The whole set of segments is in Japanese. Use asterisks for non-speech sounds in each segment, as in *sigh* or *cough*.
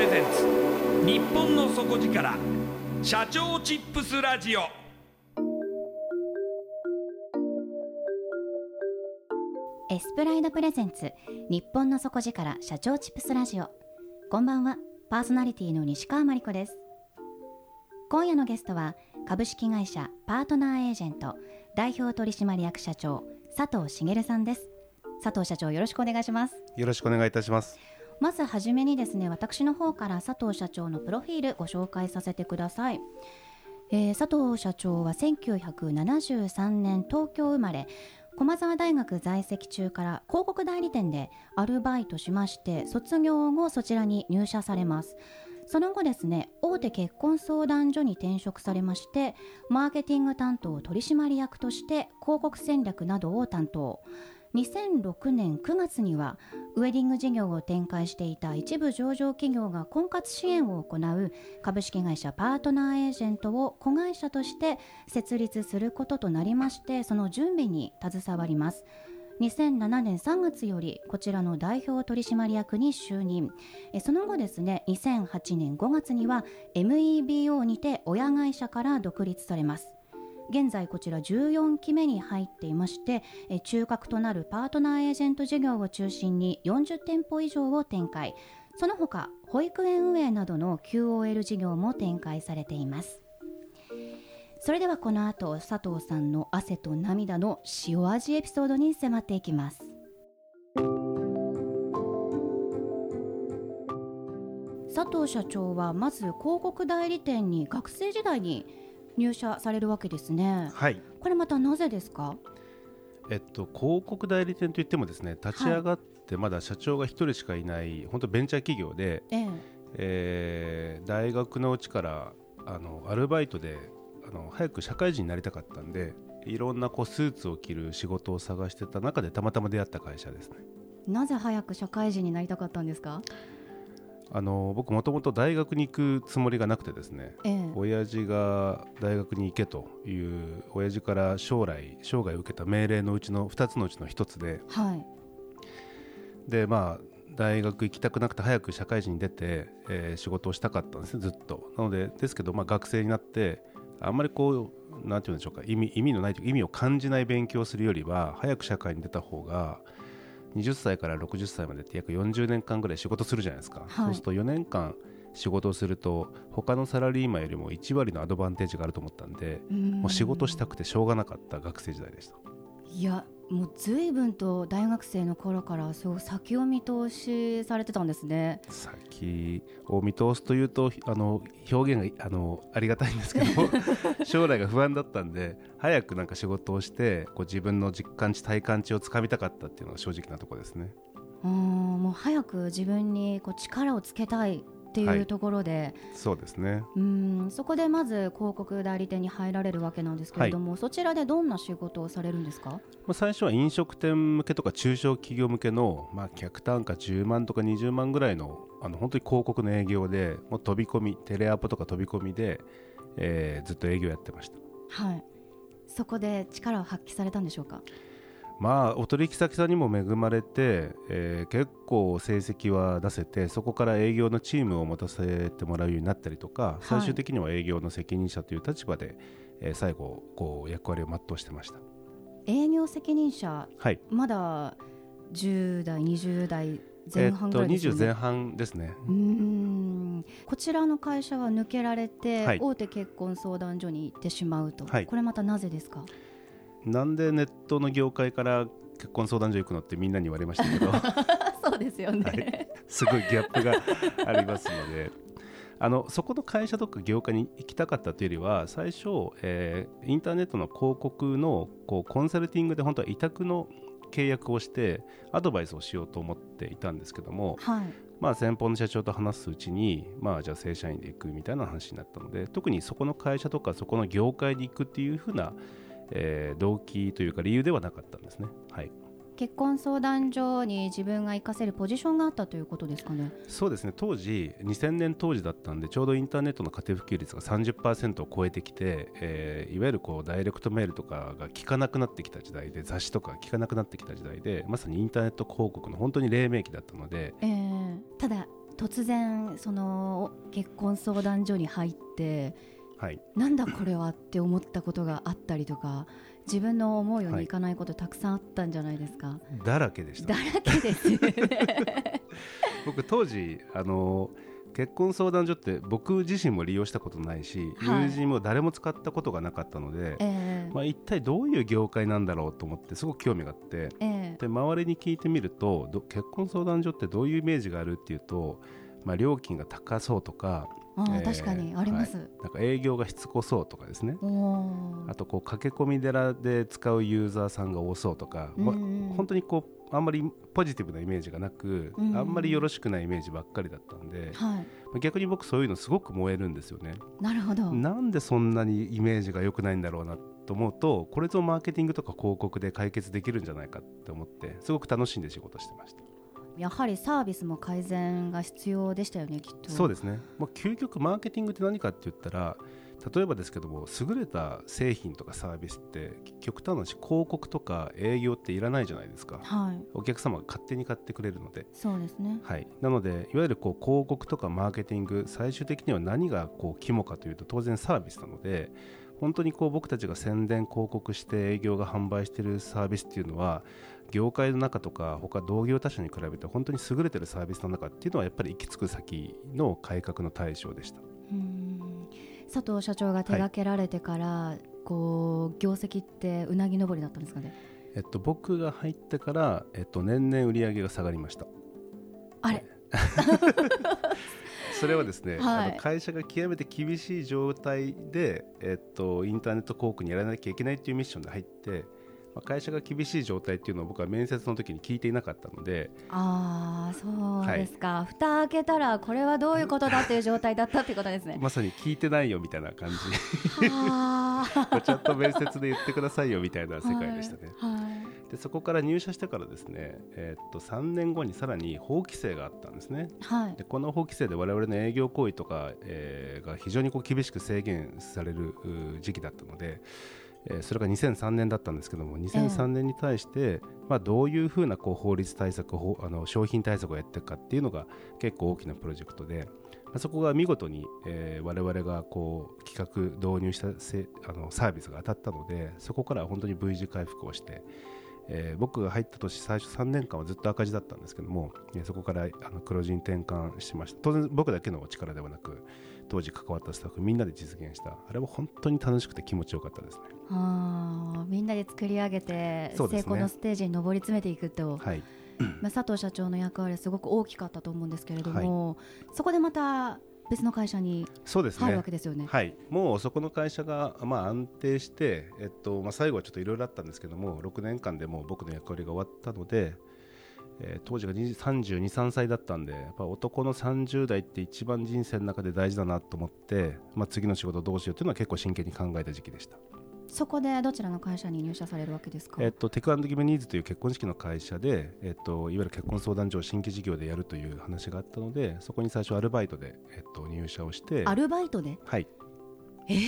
レゼンツ。日本の底力。社長チップスラジオ。エスプライドプレゼンツ。日本の底力。社長チップスラジオ。こんばんは。パーソナリティの西川真理子です。今夜のゲストは株式会社パートナーエージェント。代表取締役社長佐藤茂さんです。佐藤社長よろしくお願いします。よろしくお願いいたしますまずはじめにですね私の方から佐藤社長のプロフィールご紹介させてください、えー、佐藤社長は1973年東京生まれ駒沢大学在籍中から広告代理店でアルバイトしまして卒業後そちらに入社されます。その後ですね大手結婚相談所に転職されましてマーケティング担当取締役として広告戦略などを担当。2006年9月にはウェディング事業を展開していた一部上場企業が婚活支援を行う株式会社パートナーエージェントを子会社として設立することとなりましてその準備に携わります。2007年3月よりこちらの代表取締役に就任。その後ですね2008年5月には MEBO にて親会社から独立されます。現在こちら14期目に入っていまして中核となるパートナーエージェント事業を中心に40店舗以上を展開。その他保育園運営などの QOL 事業も展開されています。それではこの後佐藤さんの汗と涙の塩味エピソードに迫っていきます。佐藤社長はまず広告代理店に学生時代に入社されるわけですね。はい。これまたなぜですか？えっと広告代理店といってもですね立ち上がってまだ社長が一人しかいない、本当ベンチャー企業で、えええー、大学のうちからあのアルバイトであの早く社会人になりたかったんでいろんなこうスーツを着る仕事を探してた中でたまたま出会った会社ですね。なぜ早く社会人になりたかったんですか？あの僕もともと大学に行くつもりがなくてですね、ええ、親父が大学に行けという親父から将来生涯受けた命令のうちの2つのうちの1つで、はい、でまあ大学行きたくなくて早く社会人に出て、えー、仕事をしたかったんですねずっと。なのでですけど、まあ、学生になってあんまりこうなんていうんでしょうか意味意味のない意味を感じない勉強をするよりは早く社会に出た方が20歳から60歳までって約40年間ぐらい仕事するじゃないですか、はい、そうすると4年間仕事をすると他のサラリーマンよりも1割のアドバンテージがあると思ったんでもう仕事したくてしょうがなかった学生時代でした。いやもう随分と大学生の頃からそう先を見通しされてたんですね。先を見通すというとあの表現があのありがたいんですけど *laughs* 将来が不安だったんで早くなんか仕事をしてこう自分の実感値体感値をつかみたかったっていうのが正直なところですね。うんもう早く自分にこう力をつけたいっていうところで、はい、そうですね。うん。そこでまず広告代理店に入られるわけなんですけれども、はい、そちらでどんな仕事をされるんですか、まあ、最初は飲食店向けとか中小企業向けの、まあ、客単価10万とか20万ぐらいのあの本当に広告の営業でもう飛び込みテレアポとか飛び込みで、えー、ずっと営業やってました。はい。そこで力を発揮されたんでしょうか？まあお取引先さんにも恵まれて、えー、結構成績は出せてそこから営業のチームを持たせてもらうようになったりとか、最終的には営業の責任者という立場で、えー、最後こう役割を全うしてました。営業責任者、はい、まだ10代20代前半ぐらいですね、えっと、20前半ですね。うん。こちらの会社は抜けられて、はい、大手結婚相談所に行ってしまうと、はい、これまたなぜですか？なんでネットの業界から結婚相談所行くのってみんなに言われましたけど。*laughs* そうですよね、はい、すごいギャップがありますので。*laughs* あのそこの会社とか業界に行きたかったというよりは最初、えー、インターネットの広告のこうコンサルティングで本当は委託の契約をしてアドバイスをしようと思っていたんですけども、はい、まあ、先方の社長と話すうちに、まあ、じゃあ正社員で行くみたいな話になったので特にそこの会社とかそこの業界に行くっていうふうなえー、動機というか理由ではなかったんですね。はい。結婚相談所に自分が活かせるポジションがあったということですかね。そうですね。当時2000年当時だったんでちょうどインターネットの家庭普及率が30%を超えてきて、えー、いわゆるこうダイレクトメールとかが効かなくなってきた時代で雑誌とか効かなくなってきた時代でまさにインターネット広告の本当に黎明期だったので、えー、ただ突然その結婚相談所に入ってはい、なんだこれはって思ったことがあったりとか自分の思うようにいかないことたくさんあったんじゃないですか、はい、だらけでした。だらけです *laughs* 僕当時あの結婚相談所って僕自身も利用したことないし、はい、友人も誰も使ったことがなかったので、えー、まあ、一体どういう業界なんだろうと思ってすごく興味があって、えー、で周りに聞いてみると結婚相談所ってどういうイメージがあるっていうと、まあ、料金が高そうとかあ、えー、確かにあります、はい、なんか営業がしつこそうとかですね。あとこう駆け込み寺で使うユーザーさんが多そうとか、ま、本当にこうあんまりポジティブなイメージがなく、あんまりよろしくないイメージばっかりだったんで、はい、逆に僕そういうのすごく燃えるんですよね。なるほど。なんでそんなにイメージが良くないんだろうなと思うとこれぞマーケティングとか広告で解決できるんじゃないかって思ってすごく楽しんで仕事してましたやはりサービスも改善が必要でしたよねきっと。そうですね。もう究極マーケティングって何かって言ったら例えばですけども優れた製品とかサービスって極端な話広告とか営業っていらないじゃないですか、はい、お客様が勝手に買ってくれるので。そうですね、はい、なのでいわゆるこう広告とかマーケティング最終的には何がこう肝かというと当然サービスなので本当にこう僕たちが宣伝広告して営業が販売しているサービスっていうのは業界の中とか他同業他社に比べて本当に優れてるサービスの中っていうのはやっぱり行き着く先の改革の対象でした。佐藤社長が手掛けられてから、はい、こう業績ってうなぎ登りだったんですかね？えっと、僕が入ってから、えっと、年々売り上げが下がりました。あれ？それはですね、はい、あの会社が極めて厳しい状態で、えっと、インターネット広告にやらなきゃいけないっていうミッションで入ってまあ、会社が厳しい状態っていうのを僕は面接の時に聞いていなかったのでああそうですか、はい、蓋開けたらこれはどういうことだっていう状態だったっていうことですね。まさに聞いてないよみたいな感じ。ちゃんと面接で言ってくださいよみたいな世界でしたね、はいはい、でそこから入社してからですね、えー、っと3年後にさらに法規制があったんですね、はい、でこの法規制で我々の営業行為とか、えー、が非常にこう厳しく制限される時期だったのでえそれが2003年だったんですけども2003年に対して、まあ、どういうふうなこう法律対策あの商品対策をやっていくかっていうのが結構大きなプロジェクトで、まあ、そこが見事に、えー、我々がこう企画導入したせあのサービスが当たったのでそこから本当に V 字回復をして、えー、僕が入った年最初3年間はずっと赤字だったんですけども、えー、そこからあの黒字に転換しました。当然僕だけの力ではなく当時関わったスタッフみんなで実現した。あれは本当に楽しくて気持ちよかったですね。あみんなで作り上げて、ね、成功のステージに上り詰めていくと、はい、まあ、佐藤社長の役割はすごく大きかったと思うんですけれども、はい、そこでまた別の会社に入るわけですよね。はい、もうそこの会社がまあ安定して、えっとまあ、最後はちょっといろいろあったんですけども6年間でもう僕の役割が終わったので、えー、当時が32、3歳だったんでやっぱ男の30代って一番人生の中で大事だなと思って、まあ、次の仕事どうしようというのは結構真剣に考えた時期でした。そこでどちらの会社に入社されるわけですか、えっと、テクギブニーズという結婚式の会社で、えっと、いわゆる結婚相談所を新規事業でやるという話があったのでそこに最初アルバイトで、えっと、入社をして。アルバイトで？はい。えー？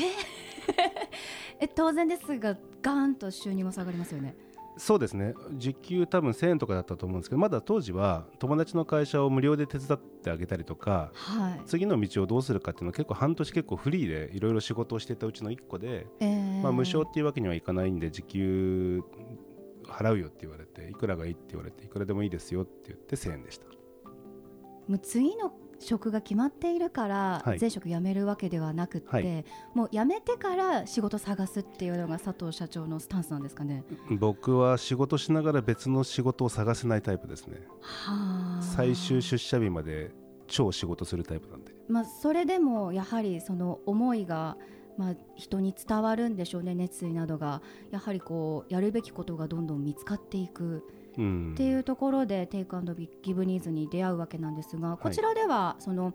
*laughs* え当然ですがガーンと収入も下がりますよねそうですね。時給多分1000円とかだったと思うんですけどまだ当時は友達の会社を無料で手伝ってあげたりとか、はい、次の道をどうするかっていうのは結構半年結構フリーでいろいろ仕事をしてたうちの1個で、えー、まあ、無償っていうわけにはいかないんで時給払うよって言われていくらがいいって言われていくらでもいいですよって言って1000円でした。もう次の職が決まっているから、前職辞めるわけではなくて、はい、もう辞めてから仕事探すっていうのが佐藤社長のスタンスなんですかね。僕は仕事しながら別の仕事を探せないタイプですね。最終出社日まで超仕事するタイプなんで、まあ、それでもやはりその思いがまあ、人に伝わるんでしょうね熱意などが。やはりこうやるべきことがどんどん見つかっていくっていうところで、テイクアンドギブニーズに出会うわけなんですが、こちらではその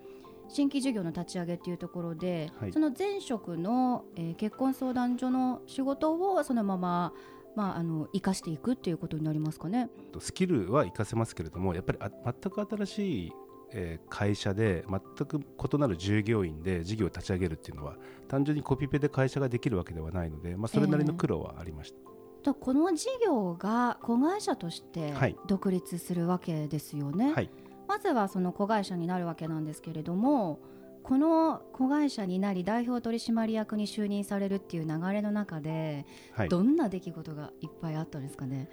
新規事業の立ち上げっていうところで、はい、その前職の、えー、結婚相談所の仕事をそのまままあ、あの生かしていくっていうことになりますかね。スキルは生かせますけれどもやっぱりあ全く新しい、えー、会社で全く異なる従業員で事業を立ち上げるっていうのは単純にコピペで会社ができるわけではないので、まあ、それなりの苦労はありました。えーとこの事業が子会社として独立するわけですよね、はい、まずはその子会社になるわけなんですけれどもこの子会社になり代表取締役に就任されるっていう流れの中で、はい、どんな出来事がいっぱいあったんですかね？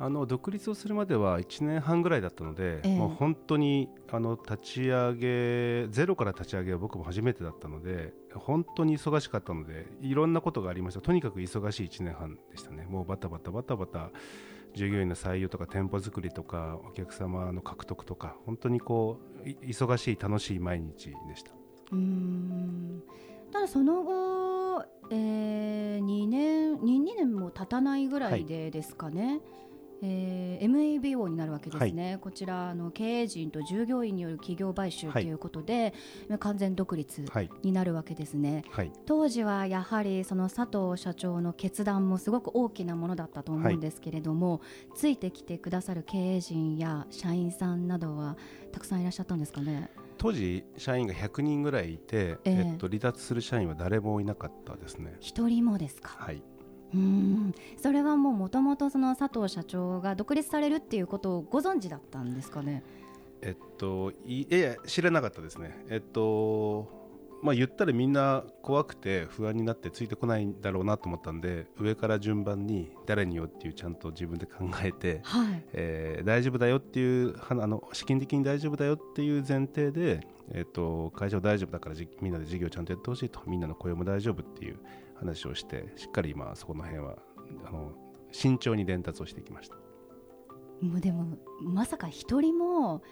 あの独立をするまでは1年半ぐらいだったので、えー、もう本当にあの立ち上げゼロから立ち上げは僕も初めてだったので本当に忙しかったのでいろんなことがありました。とにかく忙しい1年半でしたね。もうバタバタバタバタ従業員の採用とか店舗作りとかお客様の獲得とか本当にこう忙しい楽しい毎日でした。うん。ただその後、えー、2年 2, 2年も経たないぐらいでですかね、はいえー、MABO になるわけですね、はい、こちらの経営陣と従業員による企業買収ということで、はい、完全独立になるわけですね、はい、当時はやはりその佐藤社長の決断もすごく大きなものだったと思うんですけれども、ついてきてくださる経営陣や社員さんなどはたくさんいらっしゃったんですかね？当時社員が100人ぐらいいて、えー、えっと、離脱する社員は誰もいなかったですね。一人もですか？はいうん。それはもうもともとその佐藤社長が独立されるっていうことをご存知だったんですかね？えっといや知らなかったですね。えっとまあ言ったらみんな怖くて不安になってついてこないんだろうなと思ったんで上から順番に誰によっていうちゃんと自分で考えて、はい。えー、大丈夫だよっていうあの資金的に大丈夫だよっていう前提で、えっと、会社は大丈夫だからみんなで事業ちゃんとやってほしいとみんなの雇用も大丈夫っていう話をしてしっかりまあそこの辺はあの慎重に伝達をしてきました。もうでもまさか一人も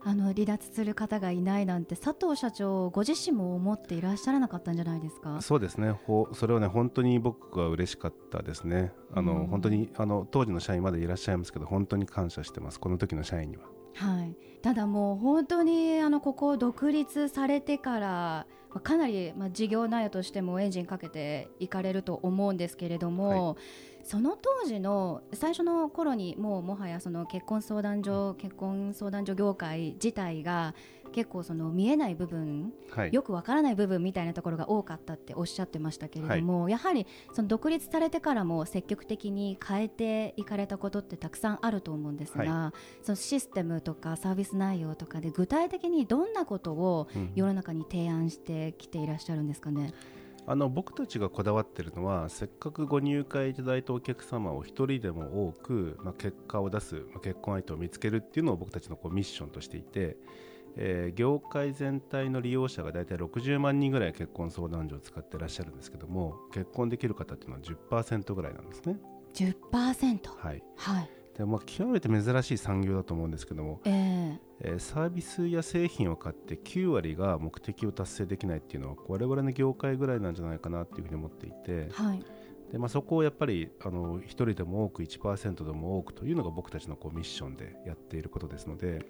あの離脱する方がいないなんて佐藤社長ご自身も思っていらっしゃらなかったんじゃないですか？そうですね。ほそれはね本当に僕は嬉しかったですね。あの、うん、本当にあの当時の社員までいらっしゃいますけど本当に感謝してます。この時の社員には。はい、ただもう本当にあのここを独立されてからかなりまあ事業内容としてもエンジンかけていかれると思うんですけれども、はい、その当時の最初の頃にもうもはやその結婚相談所結婚相談所業界自体が結構その見えない部分、はい、よくわからない部分みたいなところが多かったっておっしゃってましたけれども、はい、やはりその独立されてからも積極的に変えていかれたことってたくさんあると思うんですが、はい、そのシステムとかサービス内容とかで具体的にどんなことを世の中に提案してきていらっしゃるんですかね？うんあの僕たちがこだわっているのはせっかくご入会いただいたお客様を1人でも多く、まあ、結果を出す、まあ、結婚相手を見つけるっていうのを僕たちのこうミッションとしていて、えー、業界全体の利用者が大体60万人ぐらい結婚相談所を使ってらっしゃるんですけども結婚できる方っていうのは10%ぐらいなんですね。10%はい、はい。でまあ、極めて珍しい産業だと思うんですけども、えー、えー、サービスや製品を買って9割が目的を達成できないっていうのは我々の業界ぐらいなんじゃないかなっていうふうに思っていて、はい。でまあ、そこをやっぱりあの1人でも多く1%でも多くというのが僕たちのこうミッションでやっていることですので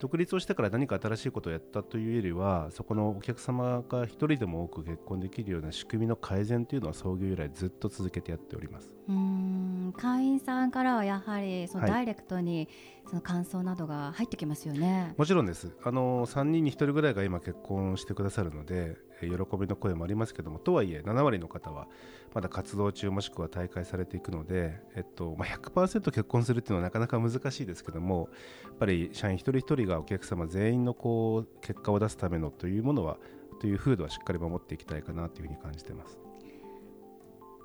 独立をしてから何か新しいことをやったというよりはそこのお客様が1人でも多く結婚できるような仕組みの改善というのは創業以来ずっと続けてやっております。うん会員さんからはやはりそのダイレクトにその感想などが入ってきますよね、はい、もちろんですあの3人に1人ぐらいが今結婚してくださるので喜びの声もありますけどもとはいえ7割の方はまだ活動中もしくは大会されていくので、えっとまあ、100%結婚するっていうのはなかなか難しいですけどもやっぱり社員一人一人がお客様全員のこう結果を出すためのというものはという風土はしっかり守っていきたいかなというふうに感じてます。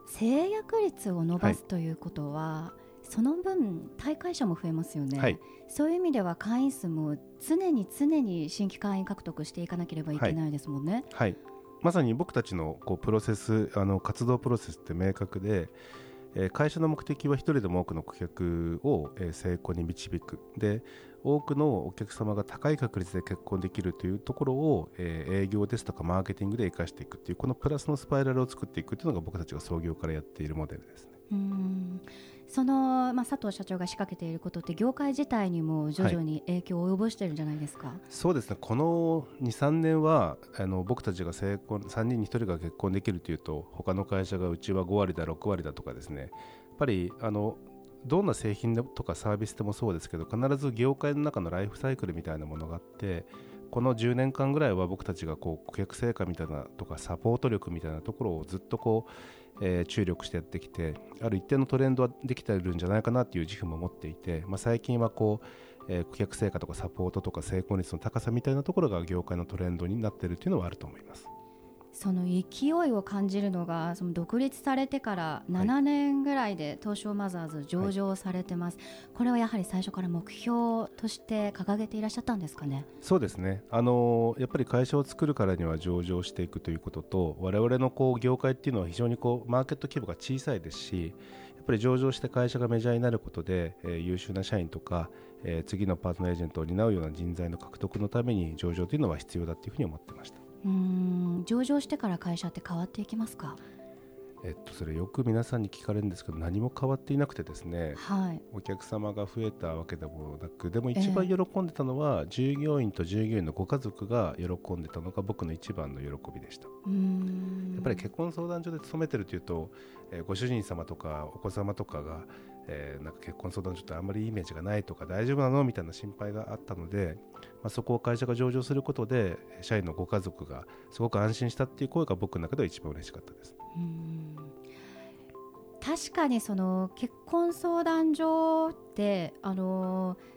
制約率を伸ばすということは、その分大会者も増えますよね、はい、そういう意味では会員数も常に常に新規会員獲得していかなければいけないですもんね。はい、はいまさに僕たちのこうプロセスあの活動プロセスって明確で、えー、会社の目的は一人でも多くの顧客を、えー、成功に導く。で多くのお客様が高い確率で結婚できるというところを、えー、営業ですとかマーケティングで生かしていくというこのプラスのスパイラルを作っていくというのが僕たちが創業からやっているモデルですね。うんその、まあ、佐藤社長が仕掛けていることって業界自体にも徐々に影響を及ぼしてるんじゃないですか、はい、そうですね。この23年はあの僕たちが成婚3人に1人が結婚できるというと他の会社がうちは5割だ6割だとかですね。やっぱりあのどんな製品とかサービスでもそうですけど必ず業界の中のライフサイクルみたいなものがあってこの10年間ぐらいは僕たちがこう顧客成果みたいなとかサポート力みたいなところをずっとこうえー、注力してやってきてある一定のトレンドはできてるんじゃないかなという自負も持っていて、まあ、最近はこう、えー、顧客成果とかサポートとか成功率の高さみたいなところが業界のトレンドになってるというのはあると思います。その勢いを感じるのがその独立されてから7年ぐらいで東証マザーズ上場されてます、はい、これはやはり最初から目標として掲げていらっしゃったんですかね？そうですね。あのやっぱり会社を作るからには上場していくということと我々のこう業界っていうのは非常にこうマーケット規模が小さいですしやっぱり上場して会社がメジャーになることで、えー、優秀な社員とか、えー、次のパートナーエージェントを担うような人材の獲得のために上場というのは必要だというふうに思ってました。うん上場してから会社って変わっていきますか？えっと、それよく皆さんに聞かれるんですけど何も変わっていなくてですね、はい、お客様が増えたわけでもなくでも一番喜んでたのは、えー、従業員と従業員のご家族が喜んでたのが僕の一番の喜びでした。やっぱり結婚相談所で勤めてるというと、えー、ご主人様とかお子様とかがえー、なんか結婚相談所ってあんまりイメージがないとか大丈夫なの？みたいな心配があったので、まあ、そこを会社が上場することで社員のご家族がすごく安心したっていう声が僕の中では一番嬉しかったです。確かにその結婚相談所ってあのー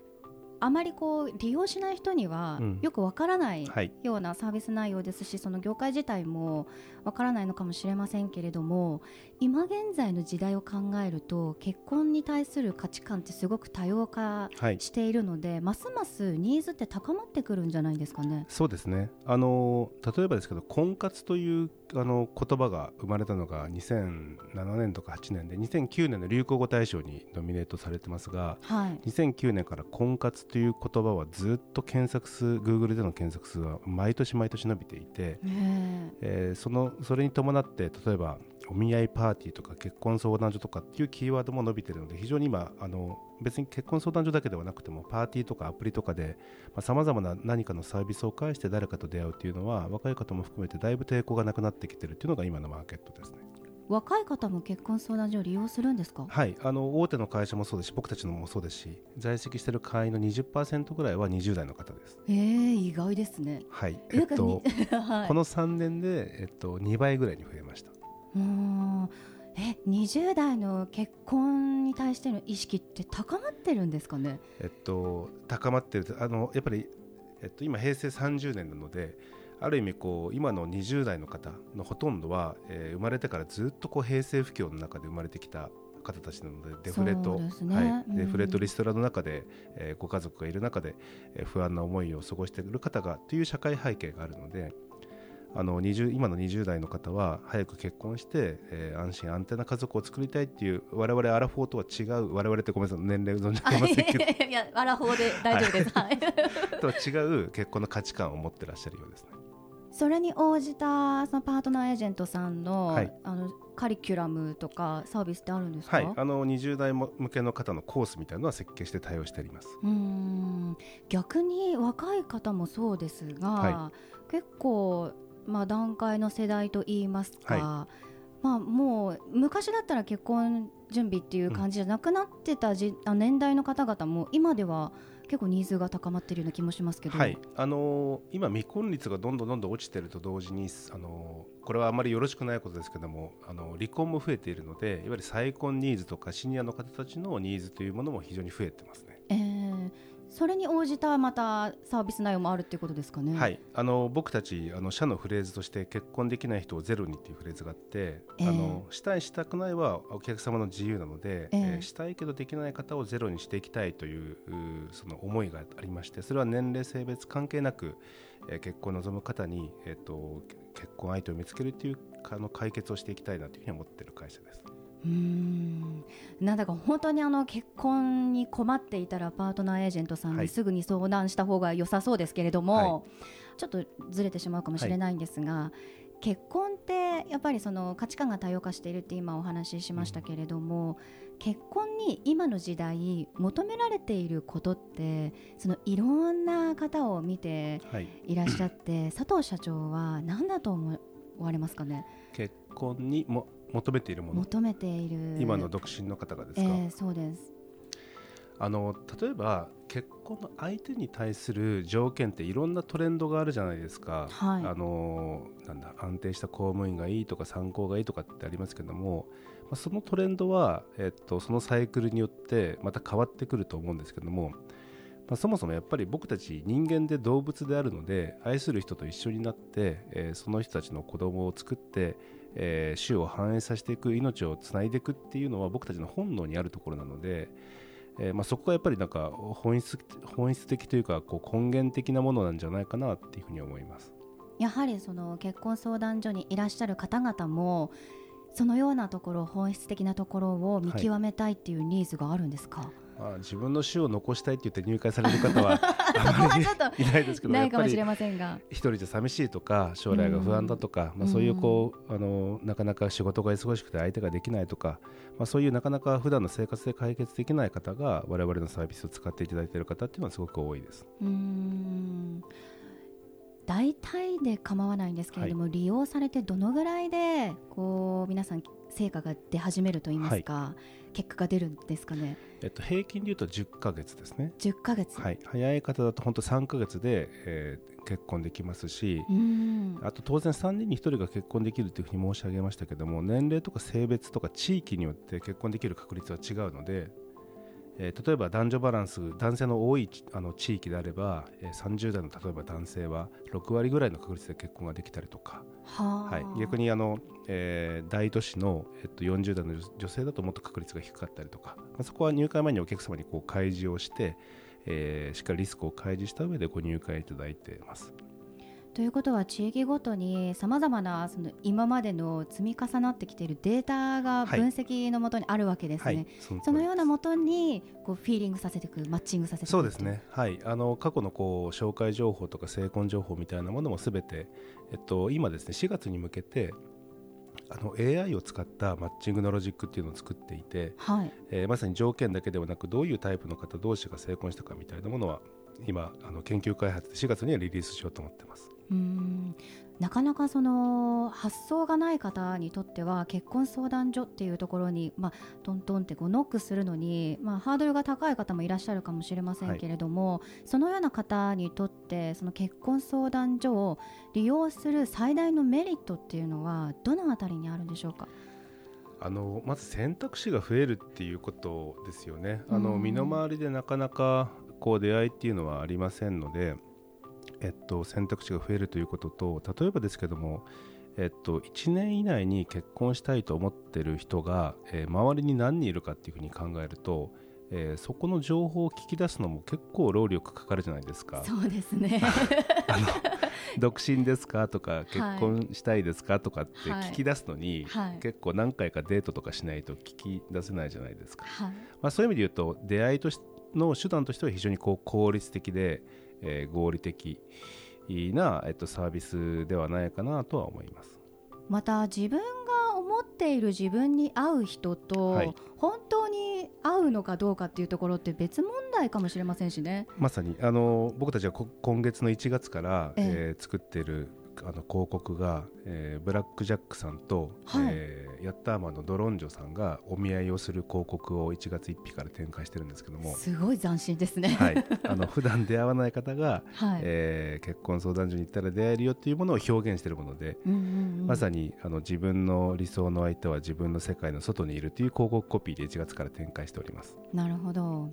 あまりこう利用しない人にはよくわからないようなサービス内容ですし、うんはい、その業界自体もわからないのかもしれませんけれども今現在の時代を考えると結婚に対する価値観ってすごく多様化しているので、はい、ますますニーズって高まってくるんじゃないですかね。そうですね。あの例えばですけど婚活というあの言葉が生まれたのが2007年とか8年で2009年の流行語大賞にノミネートされてますが、はい、2009年から婚活という言葉はずっと検索数 Google での検索数は毎年毎年伸びていて、えー、そのそれに伴って例えばお見合いパーティーとか結婚相談所とかっていうキーワードも伸びているので非常に今あの別に結婚相談所だけではなくてもパーティーとかアプリとかでさまざ、まな何かのサービスを介して誰かと出会うっていうのは若い方も含めてだいぶ抵抗がなくなってきてるっていうのが今のマーケットですね。若い方も結婚相談所を利用するんですか？はいあの大手の会社もそうですし僕たちのもそうですし在籍している会員の20%ぐらいは20代の方です。えー、意外ですね。はいえっと、*laughs* はい、この3年で、えっと、2倍ぐらいに増えました。うんえ20代の結婚に対しての意識って高まってるんですかね？えっと高まってるあのやっぱり、えっと、今平成30年なのである意味こう今の20代の方のほとんどは、えー、生まれてからずっとこう平成不況の中で生まれてきた方たちなのでデフレと、ね、はい、デフレとリストラの中で、えー、ご家族がいる中で、えー、不安な思いを過ごしている方がという社会背景があるので。あの20今の20代の方は早く結婚して、えー、安心安定な家族を作りたいっていう我々アラフォーとは違う我々ってごめんなさい年齢存じ上げませんけど。いやアラフォーで大丈夫です、はい、とは違う結婚の価値観を持ってらっしゃるようですねそれに応じたそのパートナーエージェントさんのはい、あのカリキュラムとかサービスってあるんですか、はい、あの20代向けの方のコースみたいなのは設計して対応してあります。うん。逆に若い方もそうですが、はい、結構まあ、段階の世代といいますか、はい、まあ、もう昔だったら結婚準備っていう感じじゃなくなってたじ、うん、年代の方々も今では結構ニーズが高まっているような気もしますけど、はい、あのー、今、未婚率がどんどんどんどん落ちていると同時に、あのー、これはあまりよろしくないことですけども、あのー、離婚も増えているのでいわゆる再婚ニーズとかシニアの方たちのニーズというものも非常に増えてますね。えーそれに応じたまたサービス内容もあるっていうことですかね。はい、あの僕たちあの社のフレーズとして結婚できない人をゼロにっていうフレーズがあって、えー、あのしたいしたくないはお客様の自由なので、えー、えー、したいけどできない方をゼロにしていきたいというその思いがありまして、それは年齢性別関係なく、えー、結婚を望む方にえっ、ー、と結婚相手を見つけるというあの解決をしていきたいなというふうに思っている会社です。うん。なんだか本当にあの結婚に困っていたらパートナーエージェントさんにすぐに相談した方が良さそうですけれども、はい、ちょっとずれてしまうかもしれないんですが、はい、結婚ってやっぱりその価値観が多様化しているって今お話ししましたけれども、うん、結婚に今の時代求められていることってそのいろんな方を見てい。らっしゃって、はい、佐藤社長は何だと思われますかね？結婚にも求めているもの。求めている。今の独身の方がですか、えー、そうです。あの例えば結婚の相手に対する条件っていろんなトレンドがあるじゃないですか、はい、あのなんだ安定した公務員がいいとか参考がいいとかってありますけども、まあ、そのトレンドは、えっと、そのサイクルによってまた変わってくると思うんですけども、まあ、そもそもやっぱり僕たち人間で動物であるので愛する人と一緒になって、えー、その人たちの子供を作ってえー、種を繁栄させていく命をつないでいくっていうのは僕たちの本能にあるところなので、えーまあ、そこがやっぱりなんか本質本質的というかこう根源的なものなんじゃないかなっていうふうに思います。やはりその結婚相談所にいらっしゃる方々もそのようなところ本質的なところを見極めたいっていうニーズがあるんですか、はい。まあ、自分の種を残したいって言って入会される方はあまりいないですけどないかもしれませんが。一人じゃ寂しいとか将来が不安だとか、まあ、そういうこうあのなかなか仕事が忙しくて相手ができないとか、まあ、そういうなかなか普段の生活で解決できない方が我々のサービスを使っていただいている方っていうのはすごく多いです。うん。大体で構わないんですけれども、はい、利用されてどのぐらいでこう皆さん成果が出始めると言いますか、はい、結果が出るんですかね、えっと、平均でいうと10か月ですね。10ヶ月、はい、早い方だと本当3か月で、えー、結婚できますしあと当然3人に1人が結婚できるというふうに申し上げましたけども年齢とか性別とか地域によって結婚できる確率は違うのでえー、例えば男女バランス男性の多いあの地域であれば、えー、30代の例えば男性は6割ぐらいの確率で結婚ができたりとか、はい、逆にあの、えー、大都市の、えっと、40代の女性だともっと確率が低かったりとか、まあ、そこは入会前にお客様にこう開示をして、えー、しっかりリスクを開示した上でご入会いただいています。ということは地域ごとにさまざまなその今までの積み重なってきているデータが分析のもとにあるわけですね、はいはい、そそのようなもとにこうフィーリングさせていくマッチングさせていくそうですね、はい、あの過去のこう紹介情報とか成婚情報みたいなものもすべて、えっと、今ですね4月に向けてあの AI を使ったマッチングのロジックっていうのを作っていて、はい。えー、まさに条件だけではなくどういうタイプの方同士が成婚したかみたいなものは今あの研究開発で4月にはリリースしようと思ってます。うん。なかなかその発想がない方にとっては結婚相談所っていうところに、まあ、トントンってこうノックするのに、まあ、ハードルが高い方もいらっしゃるかもしれませんけれども、はい、そのような方にとってその結婚相談所を利用する最大のメリットっていうのはどのあたりにあるんでしょうか？あのまず選択肢が増えるっていうことですよね。あの身の回りでなかなかこう出会いっていうのはありませんので、えっと、選択肢が増えるということと例えばですけども、えっと、1年以内に結婚したいと思ってる人が、えー、周りに何人いるかっていうふうに考えると、えー、そこの情報を聞き出すのも結構労力かかるじゃないですか。そうですね。*laughs* *laughs* 独身ですかとか結婚したいですかとかって聞き出すのに、はい、結構何回かデートとかしないと聞き出せないじゃないですか、はい、まあ、そういう意味で言うと出会いとしの手段としては非常にこう効率的で、えー、合理的な、えっと、サービスではないかなとは思います。また自分が思っている自分に合う人と、はい、本当に合うのかどうかっていうところって別問題かもしれませんしね。まさにあの僕たちは今月の1月から、ええ。ー、作っているあの広告が、えー、ブラック・ジャックさんと、はい、えー、ヤッターマンのドロンジョさんがお見合いをする広告を1月1日から展開してるんですけども。すごい斬新ですね、はい、*laughs* あの普段出会わない方が、はい、えー、結婚相談所に行ったら出会えるよっていうものを表現しているもので、うんうんうん、まさにあの自分の理想の相手は自分の世界の外にいるという広告コピーで1月から展開しております。なるほど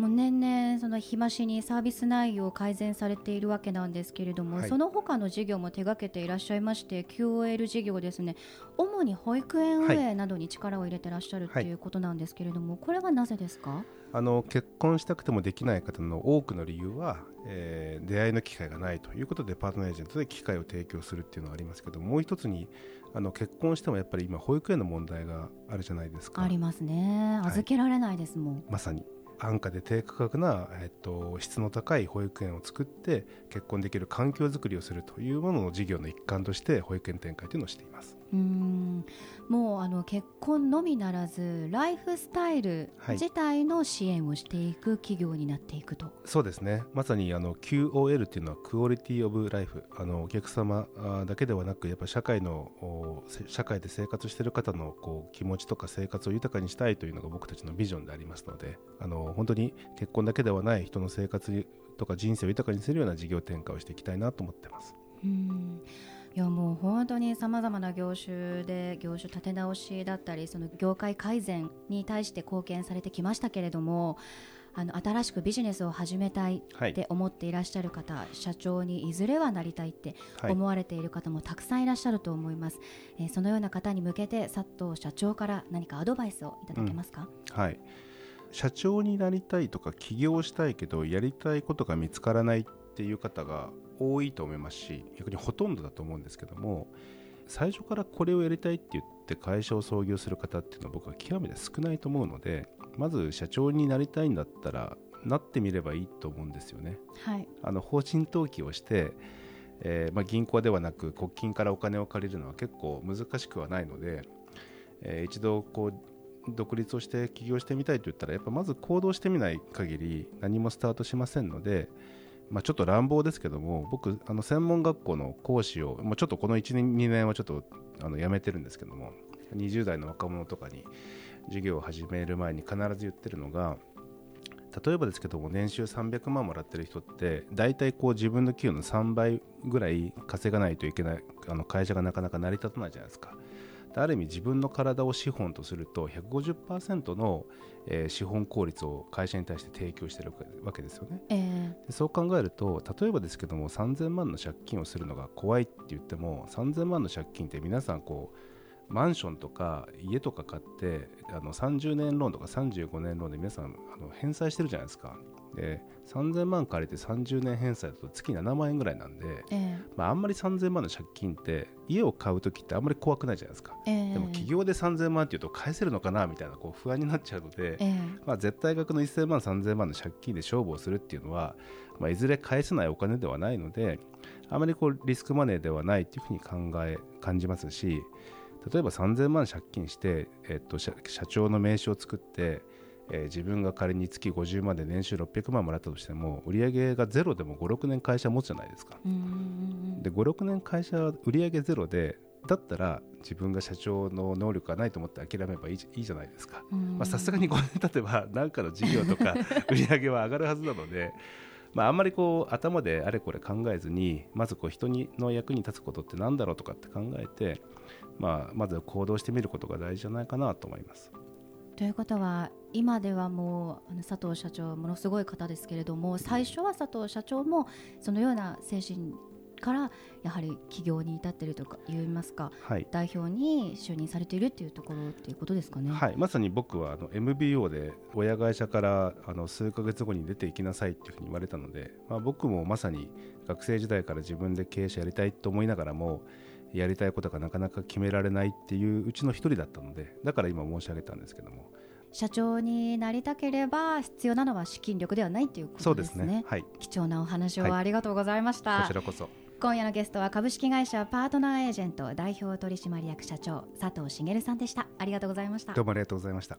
もう年々その日増しにサービス内容を改善されているわけなんですけれども、はい、その他の事業も手掛けていらっしゃいまして QOL 事業ですね主に保育園運営などに力を入れてらっしゃると、はい、い。うことなんですけれどもこれはなぜですか？あの結婚したくてもできない方の多くの理由は、えー、出会いの機会がないということでパートナーエージェントで機会を提供するっていうのがありますけどもう一つにあの結婚してもやっぱり今保育園の問題があるじゃないですか。ありますね。預けられないですもん、はい、まさに安価で低価格な、えっと、質の高い保育園を作って結婚できる環境づくりをするというものの事業の一環として保育園展開というのをしています。うん。もうあの結婚のみならずライフスタイル自体の支援をしていく企業になっていくと、はい、そうですね。まさにあの QOL っていうのはクオリティオブライフあのお客様だけではなくやっぱ社会の社会で生活している方のこう気持ちとか生活を豊かにしたいというのが僕たちのビジョンでありますのであの本当に結婚だけではない人の生活とか人生を豊かにするような事業展開をしていきたいなと思ってます。うんいやもう本当にさまざまな業種で業種立て直しだったりその業界改善に対して貢献されてきましたけれどもあの新しくビジネスを始めたいって思っていらっしゃる方、はい、社長にいずれはなりたいって思われている方もたくさんいらっしゃると思います、えー、そのような方に向けて佐藤社長から何かアドバイスをいただけますか、うん、はい。社長になりたいとか起業したいけどやりたいことが見つからないっていう方が多いと思いますし逆にほとんどだと思うんですけども最初からこれをやりたいって言って会社を創業する方っていうのは僕は極めて少ないと思うのでまず社長になりたいんだったらなってみればいいと思うんですよね。はい、あの法人登記をして、えー、まあ、銀行ではなく国金からお金を借りるのは結構難しくはないので、えー、一度こう独立をして起業してみたいと言ったらやっぱまず行動してみない限り何もスタートしませんので、まあ、ちょっと乱暴ですけども僕あの専門学校の講師をもうちょっとこの12年はちょっとあのやめてるんですけども20代の若者とかに授業を始める前に必ず言ってるのが例えばですけども年収300万もらってる人って大体こう自分の給与の3倍ぐらい稼がないといけないあの会社がなかなか成り立たないじゃないですか。ある意味自分の体を資本とすると150%の、えー、資本効率を会社に対して提供しているわけですよね、えー、そう考えると例えばですけども3000万の借金をするのが怖いって言っても3000万の借金って皆さんこうマンションとか家とか買ってあの30年ローンとか35年ローンで皆さんあの返済してるじゃないですかで3000万借りて30年返済だと月7万円ぐらいなんで、えー、まあ、あんまり3000万の借金って家を買う時ってあんまり怖くないじゃないですか、えー、でも企業で3000万っていうと返せるのかなみたいなこう不安になっちゃうので、えー、まあ、絶対額の1000万3000万の借金で勝負をするっていうのは、まあ、いずれ返せないお金ではないのであまりこうリスクマネーではないっていうふうに考え感じますし例えば3000万借金して、えっと、社長の名刺を作ってえー、自分が仮に月50万で年収600万もらったとしても売上がゼロでも56年会社持つじゃないですか。で56年会社売上ゼロでだったら自分が社長の能力がないと思って諦めればいいいいじゃないですかさすがに5年経てば何かの事業とか *laughs* 売り上げは上がるはずなので、まあ、あんまりこう頭であれこれ考えずにまずこう人にの役に立つことって何だろうとかって考えて、まあ、まず行動してみることが大事じゃないかなと思います。ということは今ではもうあの佐藤社長ものすごい方ですけれども最初は佐藤社長もそのような精神からやはり起業に至っているとか言いますか、はい、代表に就任されているっていうところっていうことですかね。はい、まさに僕はあの MBO で親会社からあの数か月後に出ていきなさいっていうふうに言われたので、まあ、僕もまさに学生時代から自分で経営者やりたいと思いながらもやりたいことがなかなか決められないっていううちの一人だったのでだから今申し上げたんですけども。社長になりたければ必要なのは資金力ではないということですね。そうですねはい、貴重なお話をありがとうございました。はい、こちらこそ。今夜のゲストは株式会社パートナーエージェント代表取締役社長佐藤茂さんでした。ありがとうございました。どうもありがとうございました。